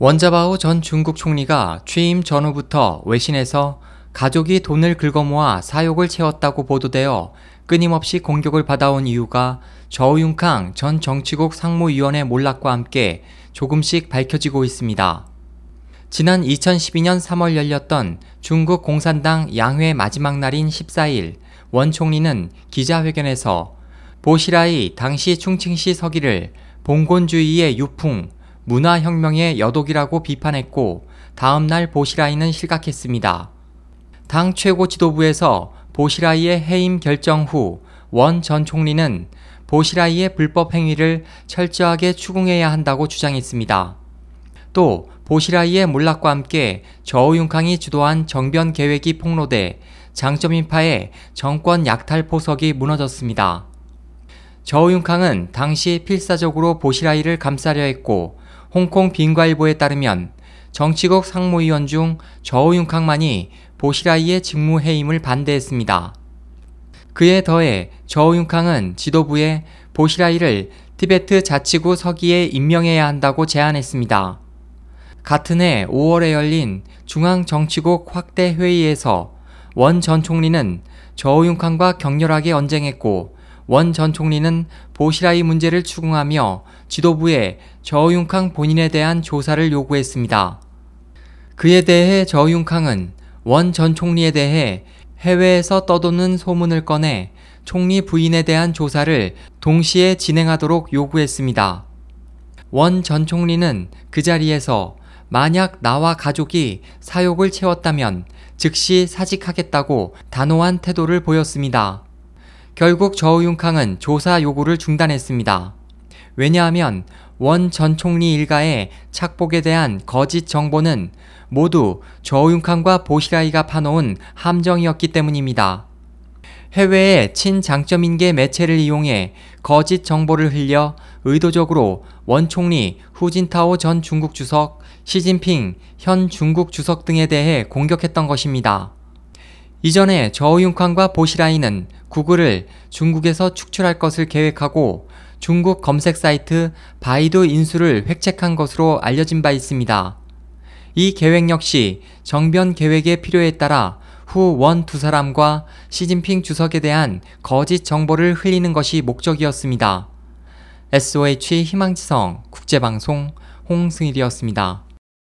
원자바오 전 중국 총리가 취임 전후부터 외신에서 가족이 돈을 긁어모아 사욕을 채웠다고 보도되어 끊임없이 공격을 받아온 이유가 저우융캉 전 정치국 상무위원회 몰락과 함께 조금씩 밝혀지고 있습니다. 지난 2012년 3월 열렸던 중국 공산당 양회 마지막 날인 14일 원 총리는 기자회견에서 보시라이 당시 충칭시 서기를 봉건주의의 유풍, 문화혁명의 여독이라고 비판했고 다음날 보시라이는 실각했습니다. 당 최고 지도부에서 보시라이의 해임 결정 후 원 전 총리는 보시라이의 불법 행위를 철저하게 추궁해야 한다고 주장했습니다. 또 보시라이의 몰락과 함께 저우융캉이 주도한 정변 계획이 폭로돼 장점인파의 정권 약탈 포석이 무너졌습니다. 저우융캉은 당시 필사적으로 보시라이를 감싸려 했고 홍콩 빈과일보에 따르면 정치국 상무위원 중 저우융캉만이 보시라이의 직무 해임을 반대했습니다. 그에 더해 저우융캉은 지도부에 보시라이를 티베트 자치구 서기에 임명해야 한다고 제안했습니다. 같은 해 5월에 열린 중앙정치국 확대 회의에서 원 전 총리는 저우융캉과 격렬하게 언쟁했고 원 전 총리는 보시라이 문제를 추궁하며 지도부에 저우융캉 본인에 대한 조사를 요구했습니다. 그에 대해 저우융캉은 원 전 총리에 대해 해외에서 떠도는 소문을 꺼내 총리 부인에 대한 조사를 동시에 진행하도록 요구했습니다. 원 전 총리는 그 자리에서 만약 나와 가족이 사욕을 채웠다면 즉시 사직하겠다고 단호한 태도를 보였습니다. 결국 저우융캉은 조사 요구를 중단했습니다. 왜냐하면 원 전 총리 일가의 착복에 대한 거짓 정보는 모두 저우융캉과 보시라이가 파놓은 함정이었기 때문입니다. 해외의 친장점인계 매체를 이용해 거짓 정보를 흘려 의도적으로 원 총리 후진타오 전 중국 주석, 시진핑 현 중국 주석 등에 대해 공격했던 것입니다. 이전에 저우융캉과 보시라이는 구글을 중국에서 축출할 것을 계획하고 중국 검색 사이트 바이두 인수를 획책한 것으로 알려진 바 있습니다. 이 계획 역시 정변 계획의 필요에 따라 후 원 두 사람과 시진핑 주석에 대한 거짓 정보를 흘리는 것이 목적이었습니다. SOH 희망지성 국제방송 홍승일이었습니다.